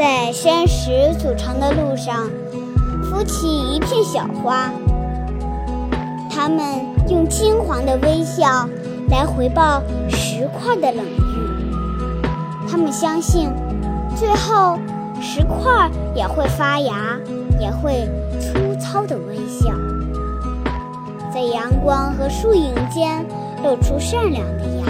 在山石组成的路上，浮起一片小花。它们用金黄的微笑来回报石块的冷遇。它们相信，最后石块也会发芽，也会粗糙的微笑，在阳光和树影间露出善良的牙。